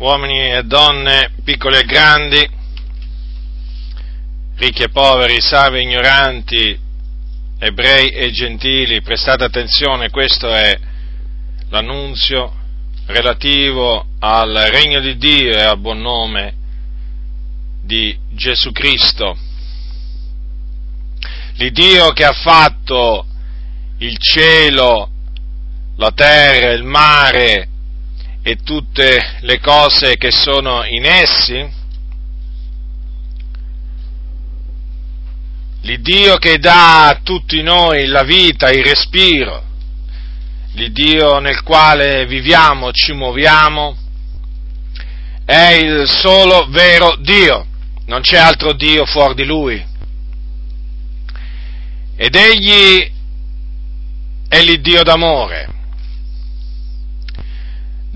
uomini e donne, piccoli e grandi, ricchi e poveri, savi e ignoranti, ebrei e gentili, prestate attenzione, questo è l'annunzio relativo al regno di Dio e al buon nome di Gesù Cristo. L'Iddio che ha fatto il cielo, la terra, il mare e tutte le cose che sono in essi, l'Iddio che dà a tutti noi la vita, il respiro, l'Iddio nel quale viviamo, ci muoviamo, è il solo vero Dio, non c'è altro Dio fuori di Lui. Ed Egli è l'Iddio d'amore.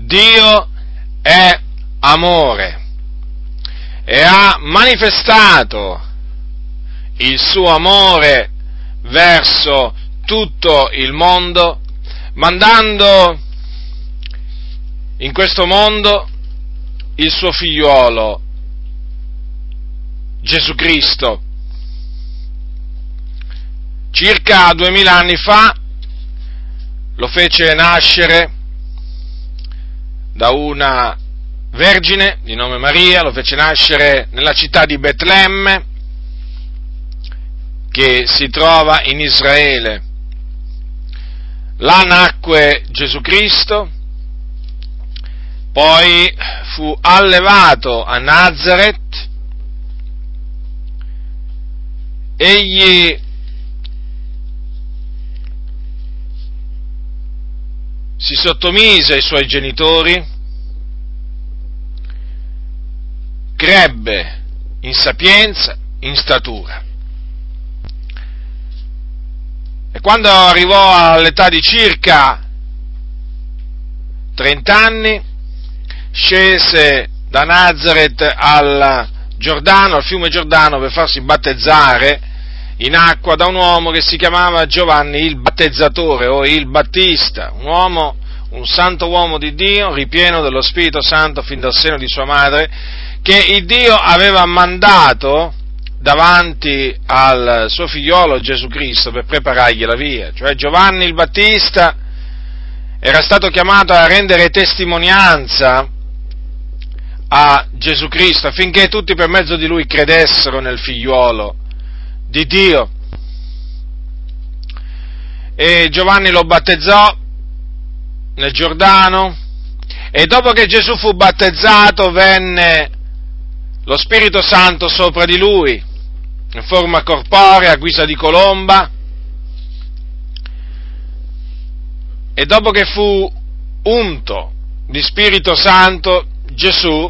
Dio è amore e ha manifestato il suo amore verso tutto il mondo, mandando in questo mondo il suo figliuolo Gesù Cristo. Circa duemila anni fa lo fece nascere da una vergine di nome Maria, lo fece nascere nella città di Betlemme, che si trova in Israele. Là nacque Gesù Cristo, poi fu allevato a Nazareth, egli si sottomise ai suoi genitori, crebbe in sapienza, in statura. E quando arrivò all'età di circa 30 anni, scese da Nazareth al Giordano, al fiume Giordano, per farsi battezzare in acqua da un uomo che si chiamava Giovanni il battezzatore o il Battista, un uomo, un santo uomo di Dio, ripieno dello Spirito Santo fin dal seno di sua madre, che il Dio aveva mandato davanti al suo figliolo Gesù Cristo per preparargli la via. Cioè Giovanni il Battista era stato chiamato a rendere testimonianza a Gesù Cristo affinché tutti per mezzo di lui credessero nel figliuolo di Dio. E Giovanni lo battezzò nel Giordano e dopo che Gesù fu battezzato venne lo Spirito Santo sopra di lui in forma corporea, a guisa di colomba, e dopo che fu unto di Spirito Santo, Gesù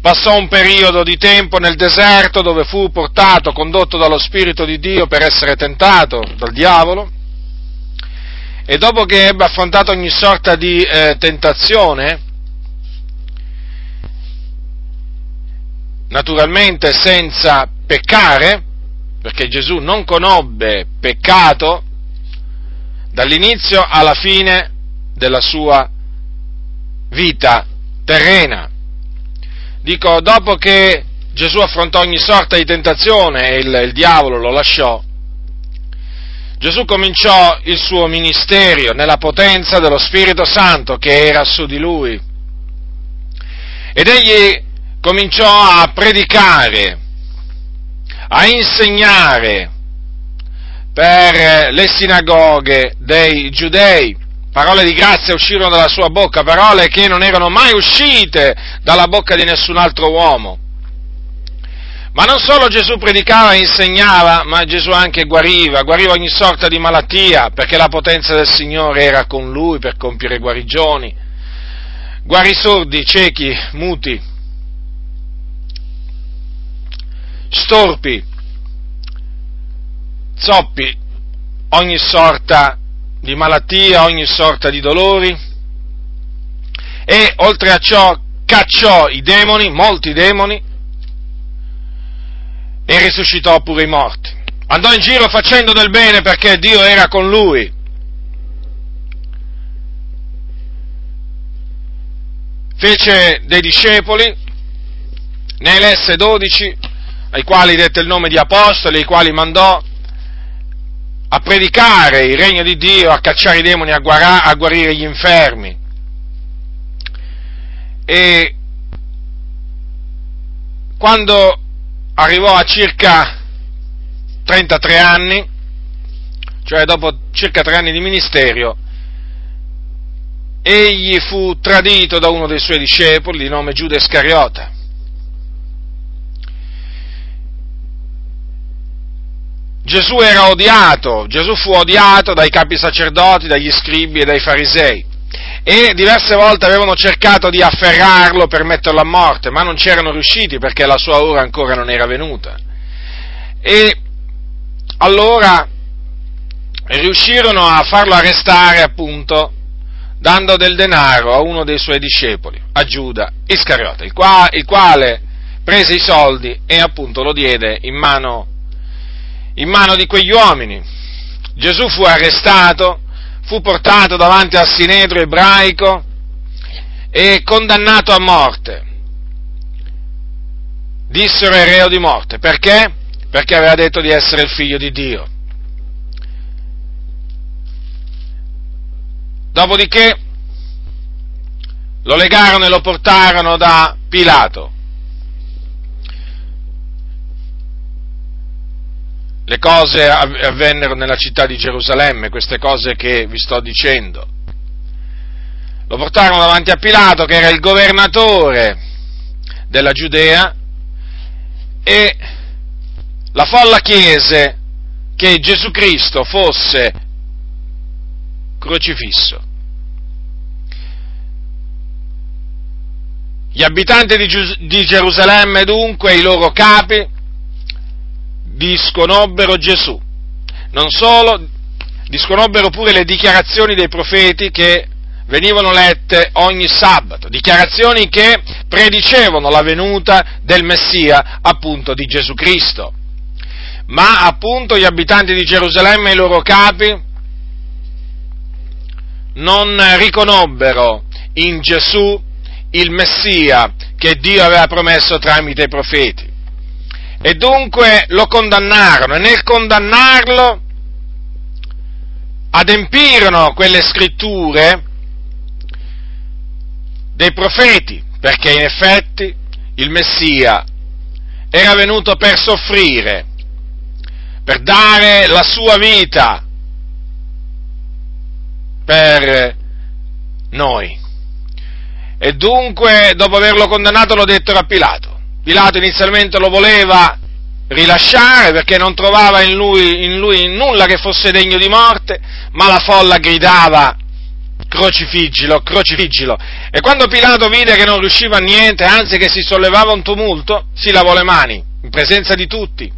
passò un periodo di tempo nel deserto dove fu portato, condotto dallo Spirito di Dio per essere tentato dal diavolo, e dopo che ebbe affrontato ogni sorta di eh, tentazione, naturalmente senza peccare, perché Gesù non conobbe peccato dall'inizio alla fine della sua vita terrena. Dico, dopo che Gesù affrontò ogni sorta di tentazione e il, il diavolo lo lasciò, Gesù cominciò il suo ministero nella potenza dello Spirito Santo che era su di lui. Ed egli cominciò a predicare, a insegnare per le sinagoghe dei giudei. Parole di grazia uscirono dalla sua bocca, parole che non erano mai uscite dalla bocca di nessun altro uomo. Ma non solo Gesù predicava e insegnava, ma Gesù anche guariva, guariva ogni sorta di malattia, perché la potenza del Signore era con lui per compiere guarigioni. Guarì sordi, ciechi, muti, storpi, zoppi, ogni sorta di malattia, ogni sorta di dolori e oltre a ciò cacciò i demoni, molti demoni e risuscitò pure i morti. Andò in giro facendo del bene perché Dio era con lui. fece dei discepoli, ne elesse dodici, ai quali dette il nome di apostoli, ai quali mandò a predicare il regno di Dio, a cacciare i demoni, a, guarà, a guarire gli infermi. E quando arrivò a circa 33 anni, cioè dopo circa tre anni di ministero, egli fu tradito da uno dei suoi discepoli di nome Giuda Iscariota. Gesù era odiato, Gesù fu odiato dai capi sacerdoti, dagli scribi e dai farisei e diverse volte avevano cercato di afferrarlo per metterlo a morte, ma non c'erano riusciti perché la sua ora ancora non era venuta. E allora riuscirono a farlo arrestare appunto dando del denaro a uno dei suoi discepoli, a Giuda Iscariota, il, qua, il quale prese i soldi e appunto lo diede in mano, in mano di quegli uomini. Gesù fu arrestato, fu portato davanti al sinedro ebraico e condannato a morte. Dissero è reo di morte, perché? Perché aveva detto di essere il figlio di Dio. Dopodiché lo legarono e lo portarono da Pilato. Le cose avvennero nella città di Gerusalemme, queste cose che vi sto dicendo. Lo portarono davanti a Pilato, che era il governatore della Giudea, e la folla chiese che Gesù Cristo fosse crocifisso. Gli abitanti di, Gerusalemme dunque, i loro capi, disconobbero Gesù. Non solo, disconobbero pure le dichiarazioni dei profeti che venivano lette ogni sabato, dichiarazioni che predicevano la venuta del Messia, appunto di Gesù Cristo. Ma appunto gli abitanti di Gerusalemme e i loro capi non riconobbero in Gesù il Messia che Dio aveva promesso tramite i profeti. E dunque lo condannarono e nel condannarlo adempirono quelle scritture dei profeti, perché in effetti il Messia era venuto per soffrire, per dare la sua vita per noi. E dunque, dopo averlo condannato, lo dettero a Pilato. Pilato inizialmente lo voleva rilasciare perché non trovava in lui, in lui nulla che fosse degno di morte, ma la folla gridava crocifiggilo, crocifiggilo. E quando Pilato vide che non riusciva a niente, anzi che si sollevava un tumulto, si lavò le mani in presenza di tutti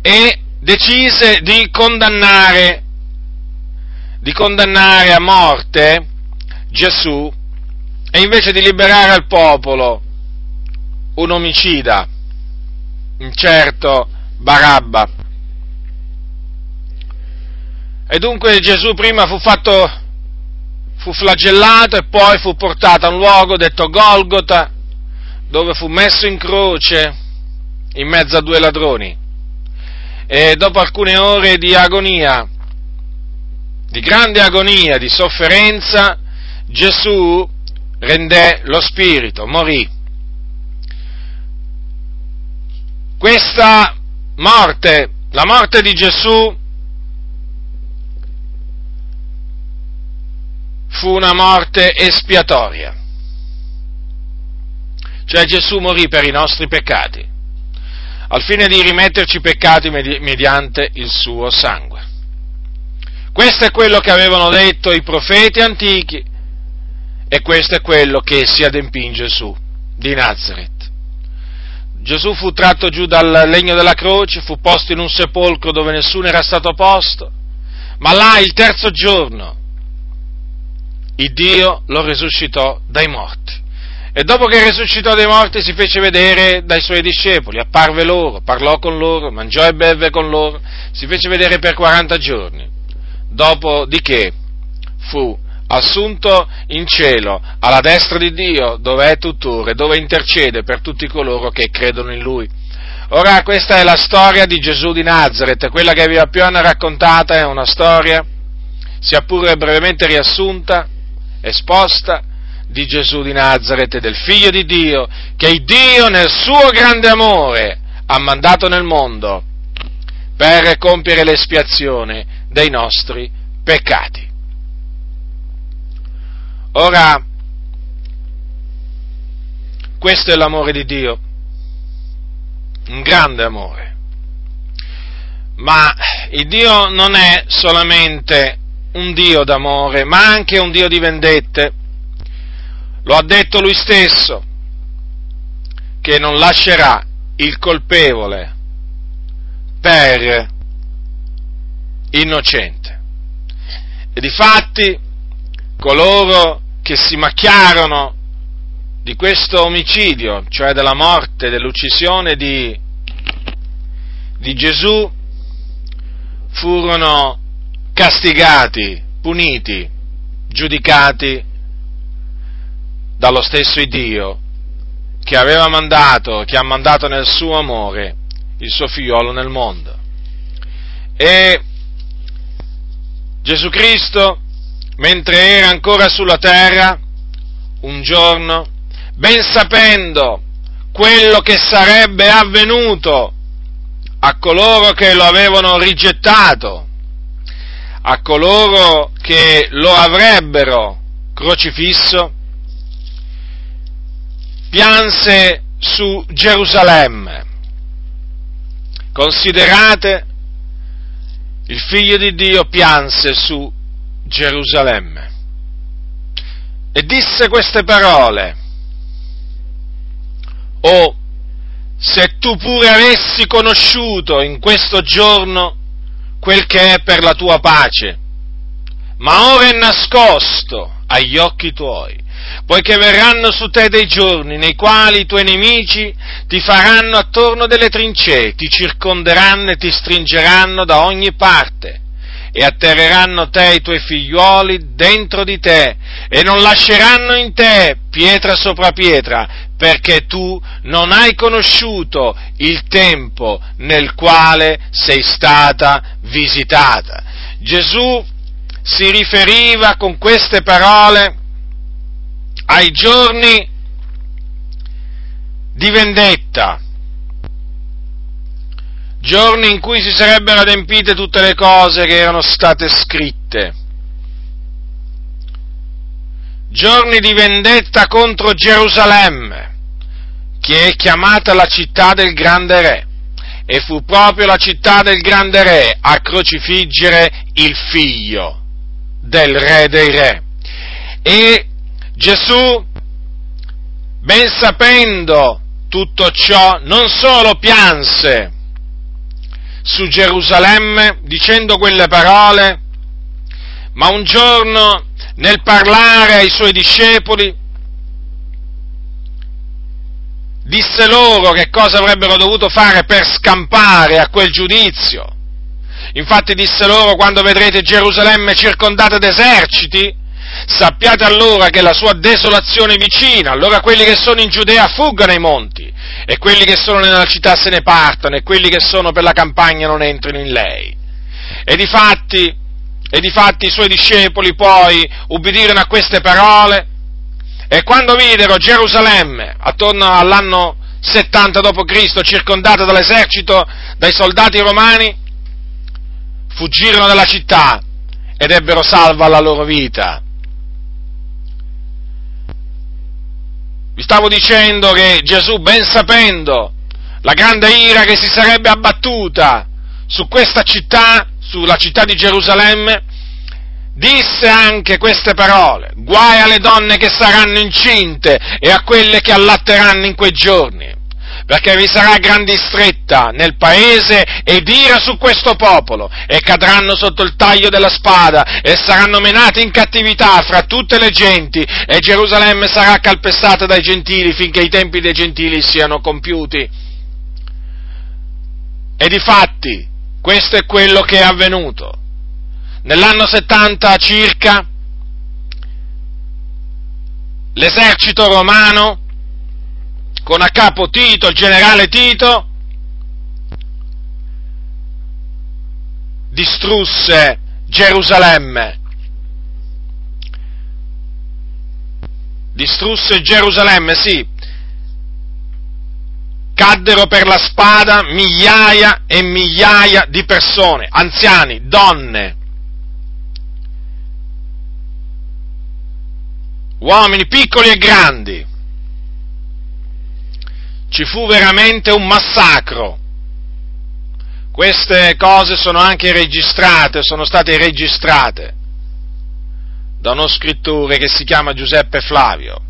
e decise di condannare di condannare a morte Gesù e invece di liberare al popolo un omicida, un certo Barabba. E dunque Gesù prima fu fatto, fu flagellato e poi fu portato a un luogo detto Golgota, dove fu messo in croce in mezzo a due ladroni. E dopo alcune ore di agonia, di grande agonia, di sofferenza, Gesù rendè lo spirito, morì. Questa morte, la morte di Gesù, fu una morte espiatoria. Cioè Gesù morì per i nostri peccati, al fine di rimetterci peccati mediante il suo sangue. Questo è quello che avevano detto i profeti antichi e questo è quello che si adempì in Gesù di Nazareth. Gesù fu tratto giù dal legno della croce, fu posto in un sepolcro dove nessuno era stato posto, ma là il terzo giorno il Dio lo risuscitò dai morti. E dopo che risuscitò dai morti si fece vedere dai suoi discepoli, apparve loro, parlò con loro, mangiò e beve con loro, si fece vedere per 40 giorni dopodiché fu assunto in cielo, alla destra di Dio, dove è tuttora e dove intercede per tutti coloro che credono in Lui. Ora questa è la storia di Gesù di Nazareth, quella che vi ho appena raccontata è una storia, sia pure brevemente riassunta, esposta, di Gesù di Nazareth, del Figlio di Dio, che Dio nel suo grande amore ha mandato nel mondo per compiere l'espiazione dei nostri peccati. Ora, questo è l'amore di Dio, un grande amore. Ma il Dio non è solamente un Dio d'amore, ma anche un Dio di vendette. Lo ha detto lui stesso, che non lascerà il colpevole per innocente. E difatti coloro che si macchiarono di questo omicidio, cioè della morte, dell'uccisione di, di Gesù, furono castigati, puniti, giudicati dallo stesso Dio che aveva mandato, che ha mandato nel suo amore il suo figliolo nel mondo. E Gesù Cristo, mentre era ancora sulla terra, un giorno, ben sapendo quello che sarebbe avvenuto a coloro che lo avevano rigettato, a coloro che lo avrebbero crocifisso, pianse su Gerusalemme. Considerate, il figlio di Dio pianse su Gerusalemme e disse queste parole. Oh, se tu pure avessi conosciuto in questo giorno quel che è per la tua pace, ma ora è nascosto agli occhi tuoi poiché verranno su te dei giorni nei quali i tuoi nemici ti faranno attorno delle trincee, ti circonderanno e ti stringeranno da ogni parte e atterreranno te e i tuoi figliuoli dentro di te e non lasceranno in te pietra sopra pietra perché tu non hai conosciuto il tempo nel quale sei stata visitata. Gesù si riferiva con queste parole ai giorni di vendetta, giorni in cui si sarebbero adempite tutte le cose che erano state scritte, giorni di vendetta contro Gerusalemme, che è chiamata la città del grande re, e fu proprio la città del grande re a crocifiggere il figlio del re dei re. E Gesù, ben sapendo tutto ciò, non solo pianse su Gerusalemme dicendo quelle parole, ma un giorno nel parlare ai suoi discepoli disse loro che cosa avrebbero dovuto fare per scampare a quel giudizio. Infatti disse loro quando vedrete Gerusalemme circondata d'eserciti, Sappiate allora che la sua desolazione è vicina, allora quelli che sono in Giudea fuggano ai monti, e quelli che sono nella città se ne partano, e quelli che sono per la campagna non entrino in lei. E difatti, e difatti i suoi discepoli poi ubbidirono a queste parole, e quando videro Gerusalemme, attorno all'anno 70 d.C., circondata dall'esercito, dai soldati romani, fuggirono dalla città ed ebbero salva la loro vita. Vi stavo dicendo che Gesù, ben sapendo la grande ira che si sarebbe abbattuta su questa città, sulla città di Gerusalemme, disse anche queste parole, guai alle donne che saranno incinte e a quelle che allatteranno in quei giorni perché vi sarà gran distretta nel paese ed ira su questo popolo, e cadranno sotto il taglio della spada, e saranno menati in cattività fra tutte le genti, e Gerusalemme sarà calpestata dai gentili finché i tempi dei gentili siano compiuti. E difatti, questo è quello che è avvenuto. Nell'anno 70 circa, l'esercito romano con a capo Tito, il generale Tito, distrusse Gerusalemme. Distrusse Gerusalemme, sì. Caddero per la spada migliaia e migliaia di persone, anziani, donne, uomini piccoli e grandi. Ci fu veramente un massacro. Queste cose sono anche registrate, sono state registrate da uno scrittore che si chiama Giuseppe Flavio.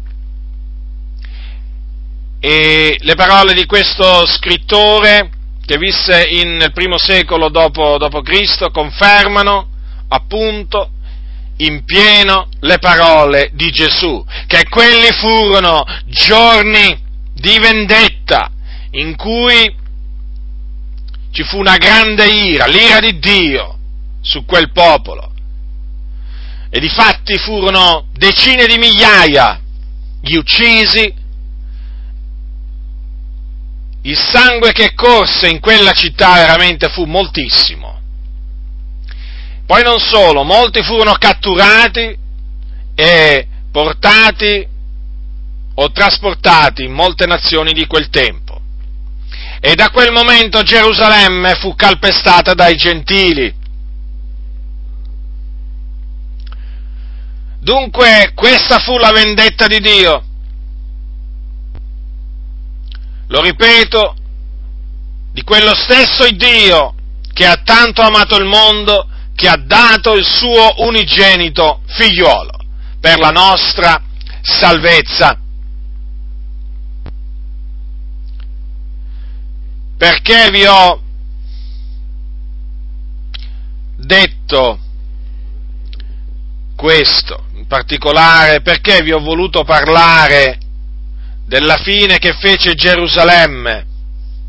E le parole di questo scrittore, che visse in, nel primo secolo dopo, dopo Cristo, confermano appunto in pieno le parole di Gesù, che quelli furono giorni di vendetta in cui ci fu una grande ira, l'ira di Dio su quel popolo. E di fatti furono decine di migliaia gli uccisi, il sangue che corse in quella città veramente fu moltissimo. Poi non solo, molti furono catturati e portati o trasportati in molte nazioni di quel tempo. E da quel momento Gerusalemme fu calpestata dai gentili. Dunque questa fu la vendetta di Dio. Lo ripeto, di quello stesso Dio che ha tanto amato il mondo che ha dato il suo unigenito figliuolo per la nostra salvezza. Perché vi ho detto questo, in particolare perché vi ho voluto parlare della fine che fece Gerusalemme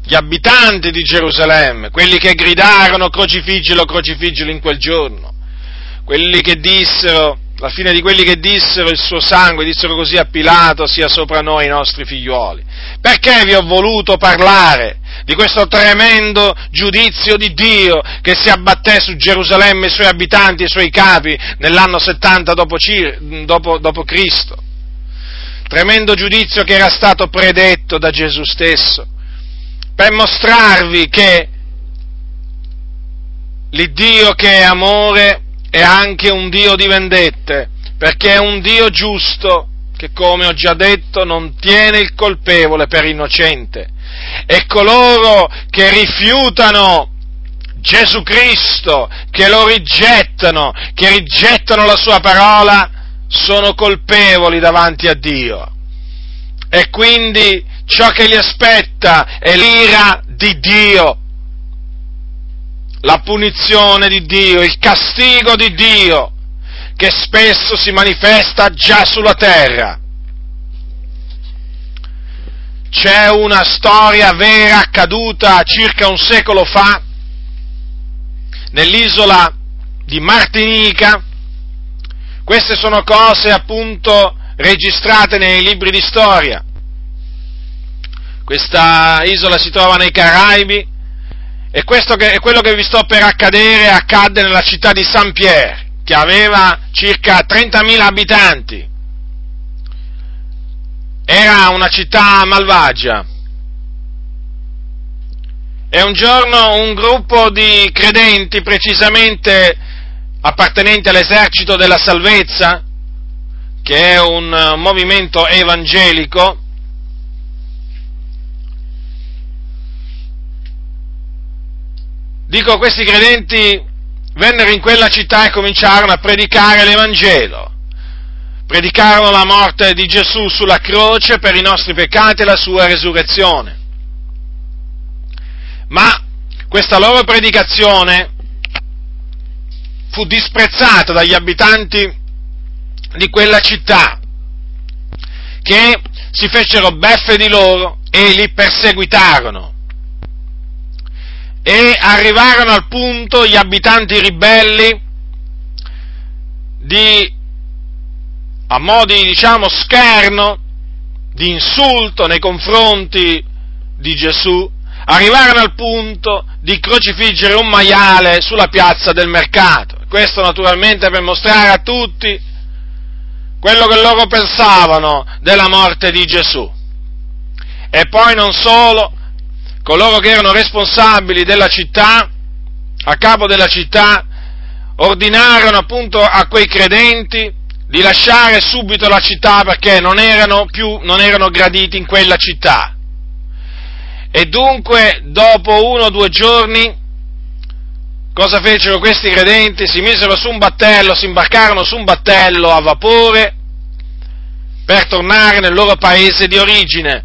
gli abitanti di Gerusalemme, quelli che gridarono crocifiggilo, crocifiggilo in quel giorno, quelli che dissero, la fine di quelli che dissero il suo sangue, dissero così a Pilato sia sopra noi i nostri figliuoli. Perché vi ho voluto parlare di questo tremendo giudizio di Dio che si abbatté su Gerusalemme, i suoi abitanti, i suoi capi nell'anno 70 dopo, dopo, dopo Cristo? Tremendo giudizio che era stato predetto da Gesù stesso per mostrarvi che l'Iddio che è amore è anche un Dio di vendette, perché è un Dio giusto che, come ho già detto, non tiene il colpevole per innocente. E coloro che rifiutano Gesù Cristo, che lo rigettano, che rigettano la sua parola, sono colpevoli davanti a Dio. E quindi ciò che li aspetta è l'ira di Dio, la punizione di Dio, il castigo di Dio, che spesso si manifesta già sulla terra. C'è una storia vera accaduta circa un secolo fa nell'isola di Martinica. Queste sono cose appunto registrate nei libri di storia. Questa isola si trova nei Caraibi e questo che, è quello che vi sto per accadere accadde nella città di Saint-Pierre, che aveva circa 30.000 abitanti. Era una città malvagia. E un giorno un gruppo di credenti, precisamente appartenenti all'esercito della salvezza, che è un movimento evangelico, dico, questi credenti vennero in quella città e cominciarono a predicare l'Evangelo. Predicarono la morte di Gesù sulla croce per i nostri peccati e la sua resurrezione. Ma questa loro predicazione fu disprezzata dagli abitanti di quella città, che si fecero beffe di loro e li perseguitarono e arrivarono al punto gli abitanti ribelli di a mo' di, diciamo, scherno, di insulto nei confronti di Gesù, arrivarono al punto di crocifiggere un maiale sulla piazza del mercato. Questo naturalmente per mostrare a tutti quello che loro pensavano della morte di Gesù. E poi non solo, coloro che erano responsabili della città, a capo della città, ordinarono appunto a quei credenti di lasciare subito la città perché non erano più, non erano graditi in quella città. E dunque, dopo uno o due giorni, cosa fecero questi credenti? Si misero su un battello, si imbarcarono su un battello a vapore per tornare nel loro paese di origine.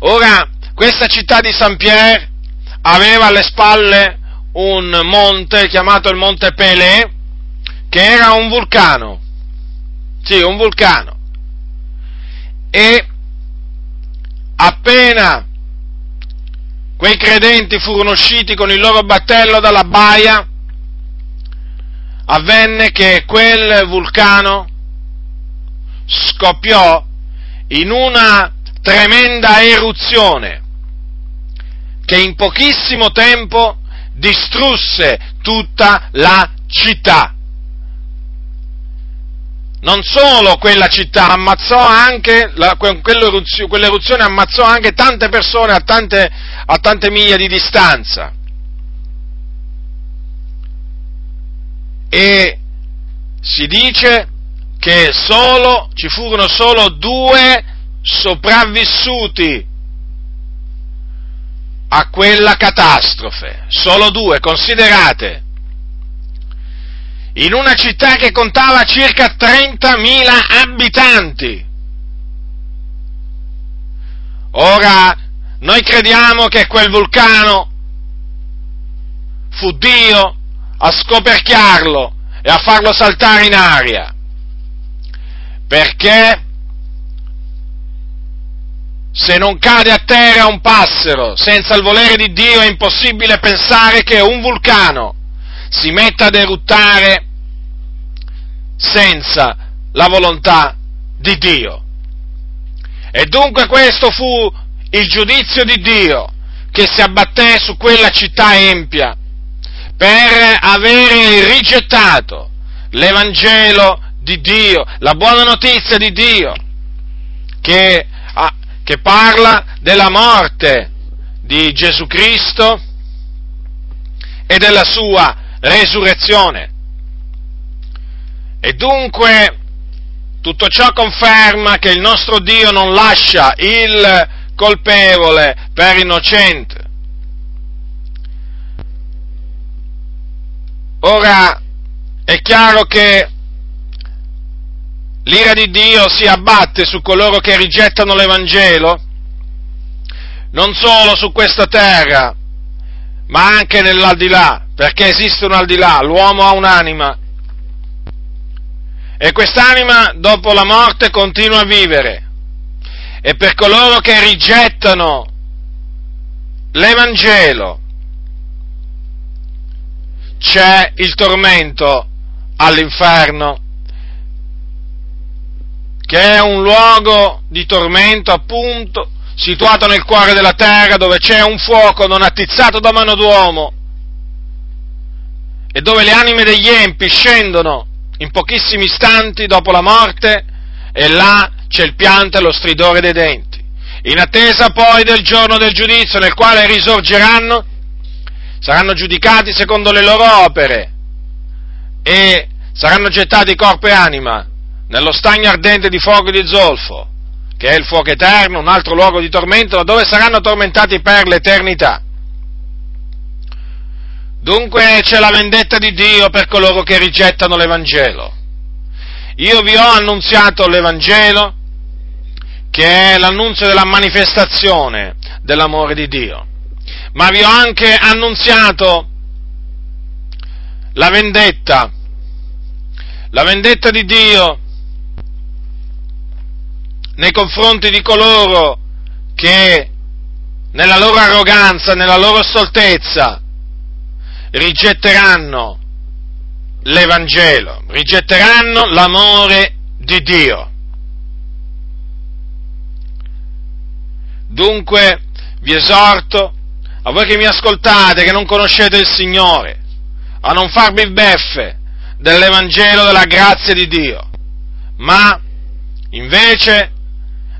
Ora, questa città di Saint Pierre aveva alle spalle un monte chiamato il Monte Pelé, che era un vulcano. Sì, un vulcano. E appena quei credenti furono usciti con il loro battello dalla baia, avvenne che quel vulcano scoppiò in una tremenda eruzione che in pochissimo tempo distrusse tutta la città non solo quella città, ammazzò anche, la, quell'eruzione ammazzò anche tante persone a tante, a tante miglia di distanza. E si dice che solo, ci furono solo due sopravvissuti a quella catastrofe, solo due, considerate, in una città che contava circa 30.000 abitanti. Ora, noi crediamo che quel vulcano fu Dio a scoperchiarlo e a farlo saltare in aria, perché se non cade a terra un passero senza il volere di Dio è impossibile pensare che un vulcano si metta ad eruttare senza la volontà di Dio. E dunque questo fu il giudizio di Dio che si abbatté su quella città empia per avere rigettato l'Evangelo di Dio, la buona notizia di Dio, che, che parla della morte di Gesù Cristo e della sua resurrezione. E dunque tutto ciò conferma che il nostro Dio non lascia il colpevole per innocente. Ora è chiaro che l'ira di Dio si abbatte su coloro che rigettano l'Evangelo, non solo su questa terra, ma anche nell'aldilà perché esiste un al di là, l'uomo ha un'anima e quest'anima dopo la morte continua a vivere. E per coloro che rigettano l'Evangelo c'è il tormento all'inferno, che è un luogo di tormento appunto situato nel cuore della terra dove c'è un fuoco non attizzato da mano d'uomo e dove le anime degli empi scendono in pochissimi istanti dopo la morte e là c'è il pianto e lo stridore dei denti. In attesa poi del giorno del giudizio nel quale risorgeranno, saranno giudicati secondo le loro opere e saranno gettati corpo e anima nello stagno ardente di fuoco e di zolfo, che è il fuoco eterno, un altro luogo di tormento, dove saranno tormentati per l'eternità. Dunque c'è la vendetta di Dio per coloro che rigettano l'Evangelo. Io vi ho annunziato l'Evangelo, che è l'annunzio della manifestazione dell'amore di Dio, ma vi ho anche annunziato la vendetta, la vendetta di Dio nei confronti di coloro che nella loro arroganza, nella loro stoltezza, rigetteranno l'Evangelo, rigetteranno l'amore di Dio. Dunque vi esorto, a voi che mi ascoltate, che non conoscete il Signore, a non farvi beffe dell'Evangelo della grazia di Dio, ma invece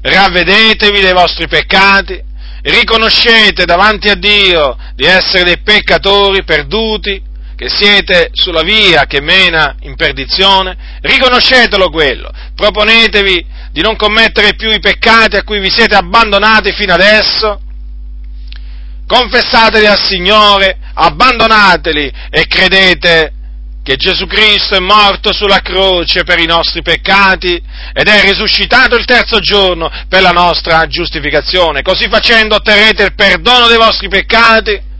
ravvedetevi dei vostri peccati, riconoscete davanti a Dio di essere dei peccatori perduti, che siete sulla via che mena in perdizione, riconoscetelo quello, proponetevi di non commettere più i peccati a cui vi siete abbandonati fino adesso, confessateli al Signore, abbandonateli e credete che Gesù Cristo è morto sulla croce per i nostri peccati ed è risuscitato il terzo giorno per la nostra giustificazione. Così facendo otterrete il perdono dei vostri peccati,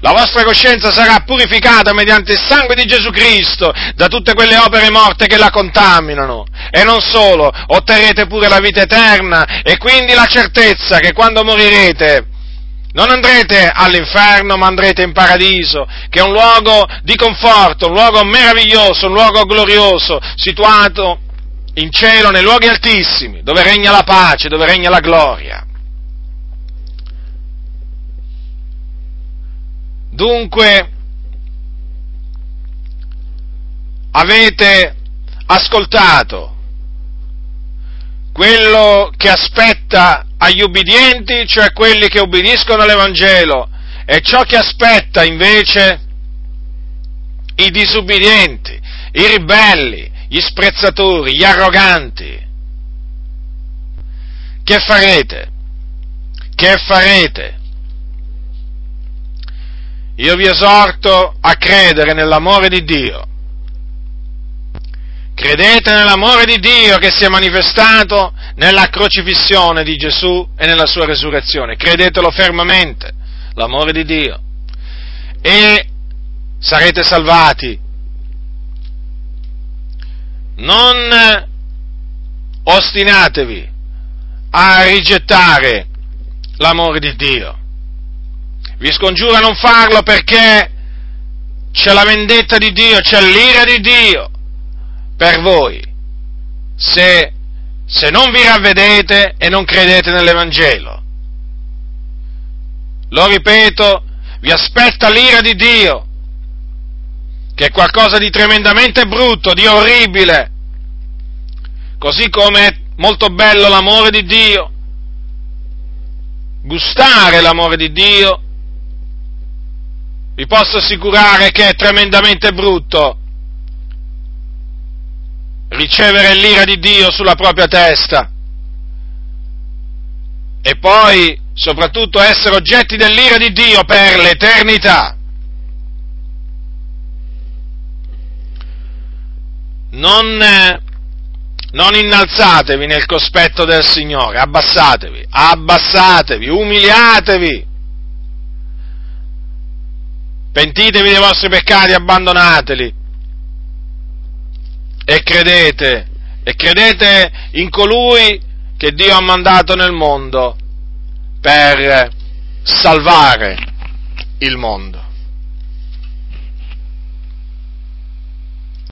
la vostra coscienza sarà purificata mediante il sangue di Gesù Cristo da tutte quelle opere morte che la contaminano. E non solo, otterrete pure la vita eterna e quindi la certezza che quando morirete non andrete all'inferno, ma andrete in paradiso, che è un luogo di conforto, un luogo meraviglioso, un luogo glorioso, situato in cielo, nei luoghi altissimi, dove regna la pace, dove regna la gloria. Dunque, avete ascoltato quello che aspetta agli ubbidienti, cioè quelli che ubbidiscono all'Evangelo, e ciò che aspetta invece i disubbidienti, i ribelli, gli sprezzatori, gli arroganti. Che farete? Che farete? Io vi esorto a credere nell'amore di Dio Credete nell'amore di Dio che si è manifestato nella crocifissione di Gesù e nella sua resurrezione. Credetelo fermamente, l'amore di Dio. E sarete salvati. Non ostinatevi a rigettare l'amore di Dio. Vi scongiuro a non farlo perché c'è la vendetta di Dio, c'è l'ira di Dio per voi. Se, se non vi ravvedete e non credete nell'Evangelo. Lo ripeto, vi aspetta l'ira di Dio, che è qualcosa di tremendamente brutto, di orribile, così come è molto bello l'amore di Dio, gustare l'amore di Dio, vi posso assicurare che è tremendamente brutto ricevere l'ira di Dio sulla propria testa. E poi soprattutto essere oggetti dell'ira di Dio per l'eternità. Non, non innalzatevi nel cospetto del Signore, abbassatevi, abbassatevi, umiliatevi, pentitevi dei vostri peccati, abbandonateli e credete, e credete in colui che Dio ha mandato nel mondo per salvare il mondo.